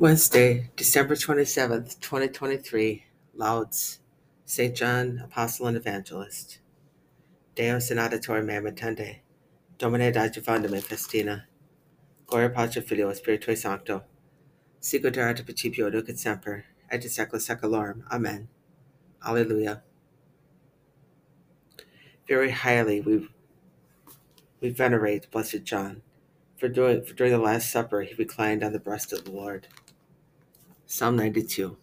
Wednesday, December 27th, 2023, Lauds, St. John, Apostle and Evangelist. Deus in auditore mea mittende, Domine adjuvandum in festina, Gloria Patri Filio Spiritui Sancto, sicut erat in principio et semper, et in saecula saeculorum. Amen. Alleluia. Very highly we, we venerate Blessed John, for during, for during the Last Supper he reclined on the breast of the Lord. Psalm 92.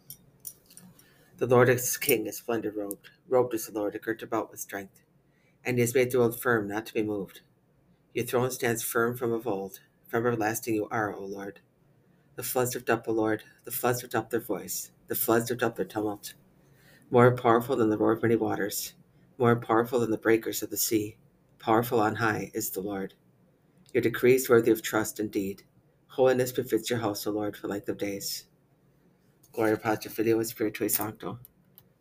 The Lord is King, is splendor robed. Robed is the Lord, girt about with strength. And he has made the world firm, not to be moved. Your throne stands firm from of old. From everlasting you are, O Lord. The floods lift up, O Lord. The floods lift up their voice. The floods lift up their tumult. More powerful than the roar of many waters. More powerful than the breakers of the sea. Powerful on high is the Lord. Your decrees worthy of trust indeed. Holiness befits your house, O Lord, for length of days. Gloria Patri Filio Spiritui Sancto.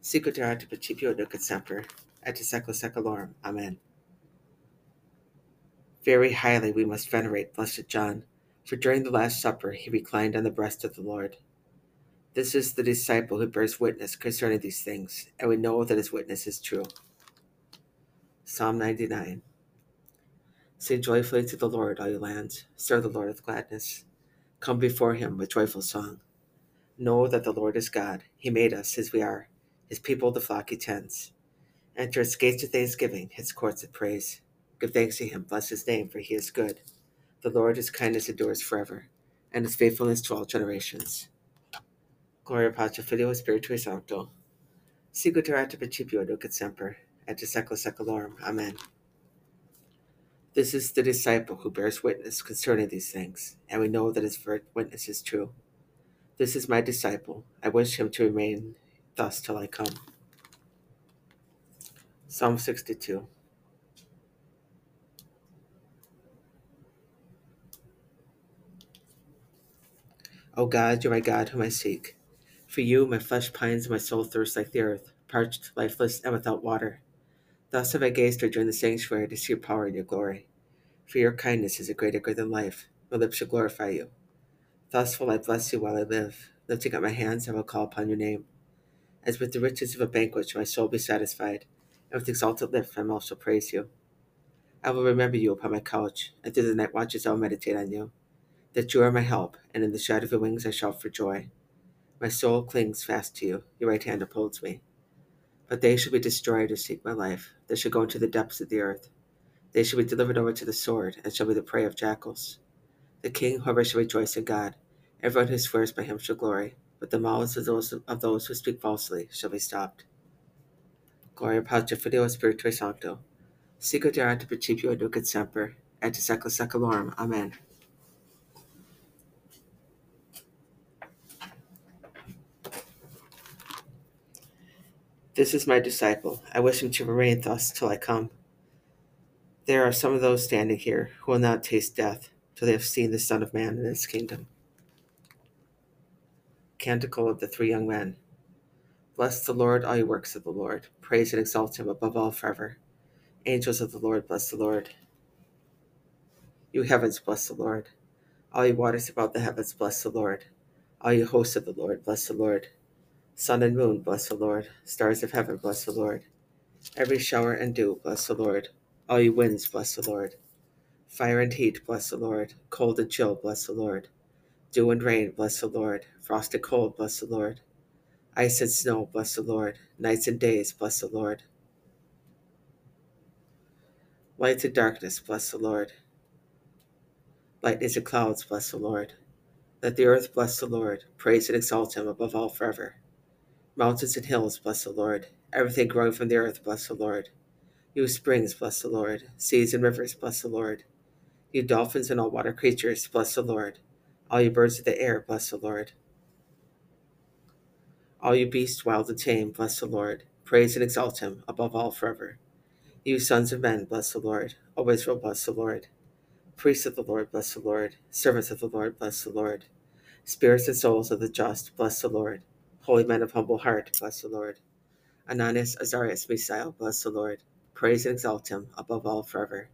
Sicut erat in principio nunc et semper, et in saecula saeculorum. Amen. Very highly we must venerate Blessed John, for during the Last Supper he reclined on the breast of the Lord. This is the disciple who bears witness concerning these things, and we know that his witness is true. Psalm 99. Sing joyfully to the Lord, all you lands. Serve the Lord with gladness. Come before him with joyful song. Know that the Lord is God. He made us as we are, his people the flock he tends. Enter his gates with thanksgiving, his courts with praise. Give thanks to him, bless his name, for he is good. The Lord, his kindness endures forever, and his faithfulness to all generations. Gloria Patri Filio Spiritui Sancto. Sicut erat in principio nunc et semper, et in saecula saeculorum. Amen. This is the disciple who bears witness concerning these things, and we know that his witness is true. This is my disciple. I wish him to remain thus till I come. Psalm 62. O God, you are my God whom I seek. For you, my flesh pines and my soul thirsts like the earth, parched, lifeless, and without water. Thus have I gazed her during the sanctuary to see your power and your glory. For your kindness is a greater good than life. My lips shall glorify you. Thus will I bless you while I live. Lifting up my hands, I will call upon your name. As with the riches of a banquet shall my soul be satisfied, and with exalted lips my mouth shall praise you. I will remember you upon my couch, and through the night watches I will meditate on you. That you are my help, and in the shadow of your wings I shout for joy. My soul clings fast to you, your right hand upholds me. But they shall be destroyed who seek my life. They shall go into the depths of the earth. They shall be delivered over to the sword, and shall be the prey of jackals. The king, however, shall rejoice in God. Everyone who swears by him shall glory, but the mouths of those, of those who speak falsely shall be stopped. Gloria Patri Filio Spiritui Sancto. Sicut erat in principio et semper, et in saecula saeculorum. Amen. This is my disciple. I wish him to remain thus till I come. There are some of those standing here who will not taste death till they have seen the Son of Man in his kingdom. Canticle of the Three Young Men. Bless the Lord, all you works of the Lord. Praise and exalt him above all forever. Angels of the Lord, bless the Lord. You heavens, bless the Lord. All you waters about the heavens, bless the Lord. All you hosts of the Lord, bless the Lord. Sun and moon, bless the Lord. Stars of heaven, bless the Lord. Every shower and dew, bless the Lord. All you winds, bless the Lord. Fire and heat, bless the Lord. Cold and chill, bless the Lord. Dew and rain, bless the Lord. Frost and cold, bless the Lord. Ice and snow, bless the Lord. Nights and days, bless the Lord. Light and darkness, bless the Lord. Lightnings and clouds, bless the Lord. Let the earth bless the Lord. Praise and exalt him above all forever. Mountains and hills, bless the Lord. Everything growing from the earth, bless the Lord. You springs, bless the Lord. Seas and rivers, bless the Lord. You dolphins and all water creatures, bless the Lord. All you birds of the air, bless the Lord. All you beasts wild and tame, bless the Lord. Praise and exalt him above all forever. You sons of men, bless the Lord. O Israel, bless the Lord. Priests of the Lord, bless the Lord. Servants of the Lord, bless the Lord. Spirits and souls of the just, bless the Lord. Holy men of humble heart, bless the Lord. Ananias, Azarias, Misael, bless the Lord. Praise and exalt him above all forever.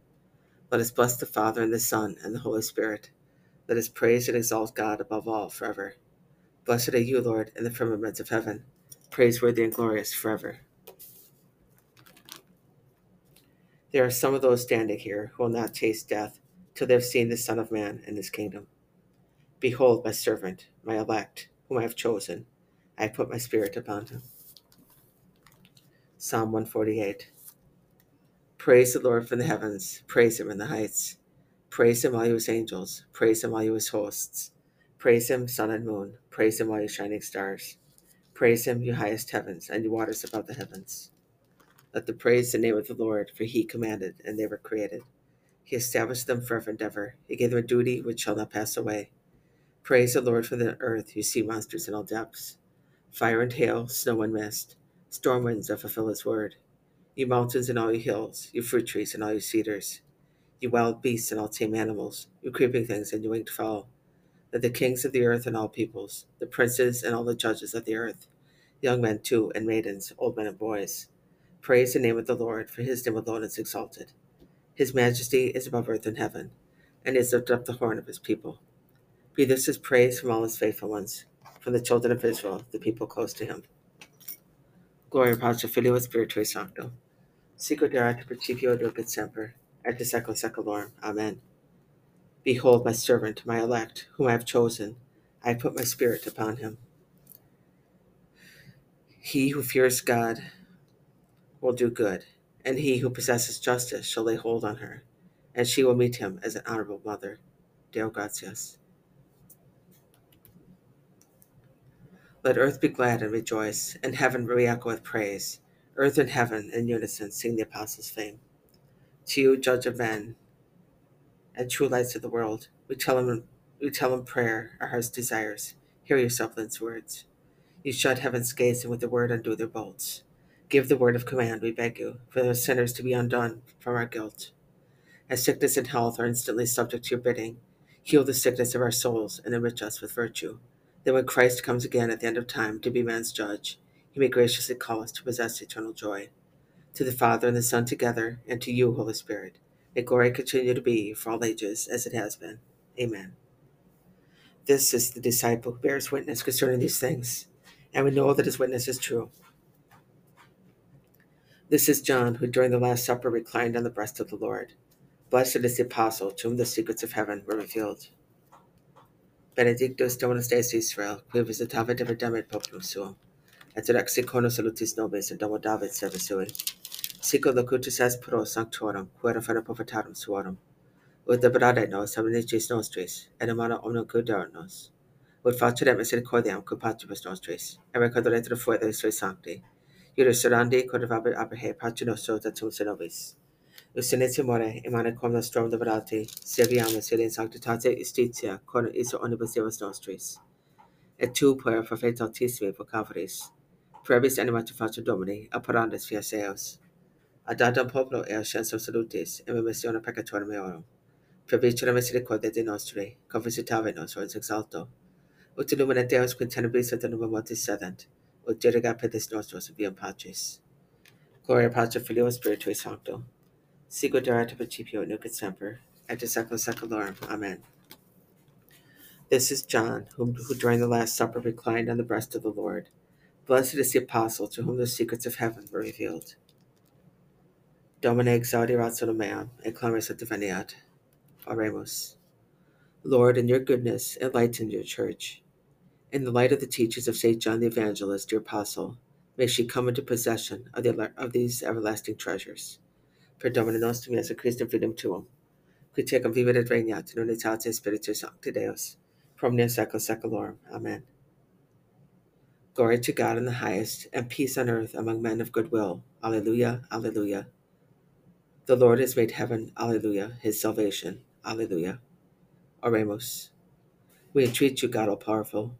Let us bless the Father and the Son and the Holy Spirit. Let us praise and exalt God above all forever. Blessed are you, Lord, in the firmaments of heaven, praiseworthy and glorious forever. There are some of those standing here who will not taste death till they have seen the Son of Man in his kingdom. Behold, my servant, my elect, whom I have chosen. I have put my spirit upon him. Psalm 148. Praise the Lord from the heavens, praise him in the heights. Praise him, all you his angels, praise him, all you his hosts. Praise him, sun and moon, praise him, all you shining stars. Praise him, you highest heavens, and you waters above the heavens. Let them praise the name of the Lord, for he commanded, and they were created. He established them forever and ever. He gave them a duty which shall not pass away. Praise the Lord for the earth, you sea monsters in all depths. Fire and hail, snow and mist, storm winds that fulfill his word. You mountains and all your hills, you fruit trees and all your cedars, you wild beasts and all tame animals, you creeping things and you winged fowl. that the kings of the earth and all peoples, the princes and all the judges of the earth, young men too and maidens, old men and boys, Praise the name of the Lord, for his name alone is exalted. His majesty is above earth and heaven, and is lifted up the horn of his people. Be this his praise from all his faithful ones, from the children of Israel, the people close to him. Gloria Patri Filio Spiritui Sancto. Sicut erat principio et semper, et de secula seculorum. Amen. Behold my servant, my elect, whom I have chosen. I have put my spirit upon him. He who fears God will do good, and he who possesses justice shall lay hold on her, and she will meet him as an honorable mother. Deo gratias. Let earth be glad and rejoice, and heaven re-echo with praise. Earth and heaven in unison sing the apostles' fame. To you, judge of men, and true lights of the world, we tell him, we tell him prayer, our heart's desires. Hear your suppliant's words. You shut heaven's gates, and with the word undo their bolts. Give the word of command, we beg you, for the sinners to be undone from our guilt. As sickness and health are instantly subject to your bidding, heal the sickness of our souls and enrich us with virtue. Then when Christ comes again at the end of time to be man's judge, he may graciously call us to possess eternal joy. To the Father and the Son together, and to you, Holy Spirit, may glory continue to be for all ages as it has been. Amen. This is the disciple who bears witness concerning these things, and we know that his witness is true. This is John, who during the Last Supper reclined on the breast of the Lord. Blessed is the apostle to whom the secrets of heaven were revealed. Benedictus Dominus Deus Israel, qui visitavit et redemit populum suum, et icono salutis nobis in domo David serva sui. Sico locutus est pro sanctorum, quae referre profetarum suorum, ut deberade nos habenicis nostris, et amana omnum cuidar nos, ut facere misericordiam cum patribus nostris, et recordare refuere sui sancti, Iuris quod aperhe pace nostro datum senobis. Usinitia more, emane quam nostrum liberati, serviamus in sanctitate justitia, con iso omnibus Deus nostris. Et tu, puer profeta altissimi vocavoris, prebis animatu facem Domini, apparandis fias eos. Adadam populo eos censum salutis, em emissione peccatorum meorum. Prebicere misericordia de nostri, convisitavit nos oris exalto. Ut illumina Deus quin tenebris et numa mortis sedent, ut dirigat petis nostros viam pacis. Gloria Patri Filio Spiritui Sancto. Sigo erat principio nunc et semper, et de secula seculorum. Amen. This is John, whom, who during the Last Supper reclined on the breast of the Lord. Blessed is the apostle to whom the secrets of heaven were revealed. Domine exaudirat solum meam, et clamis et diveniat. Oremus. Lord, in your goodness, enlighten your church in the light of the teachings of St. John the Evangelist, your apostle, may she come into possession of, the, of these everlasting treasures. Per Domine nostrum Iesu Christum fidem tuum, qui tecum vivit et regnat in unitate Spiritus Sancti Deus, from nia secula seculorum. Amen. Glory to God in the highest, and peace on earth among men of good will. Alleluia, alleluia. The Lord has made heaven, alleluia, his salvation, alleluia. Oremus. We entreat you, God all powerful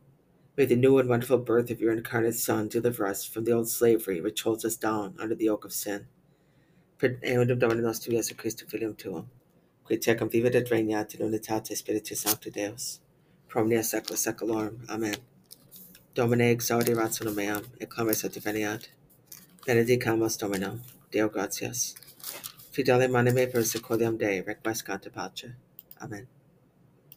May the new and wonderful birth of your incarnate Son deliver us from the old slavery which holds us down under the yoke of sin. Per eundum Domini nostrum Iesu Christum Filium Tuum, qui tecum vivit et regnat in unitate Spiritus Sancti Deus, pro omnia secula seculorum. Amen. Domine exaudirat sonum meam, et clamis et diveniat. Benedicamus Domino, Deo gratias. Fidele manime per secoliam Dei, requiescant pace. Amen.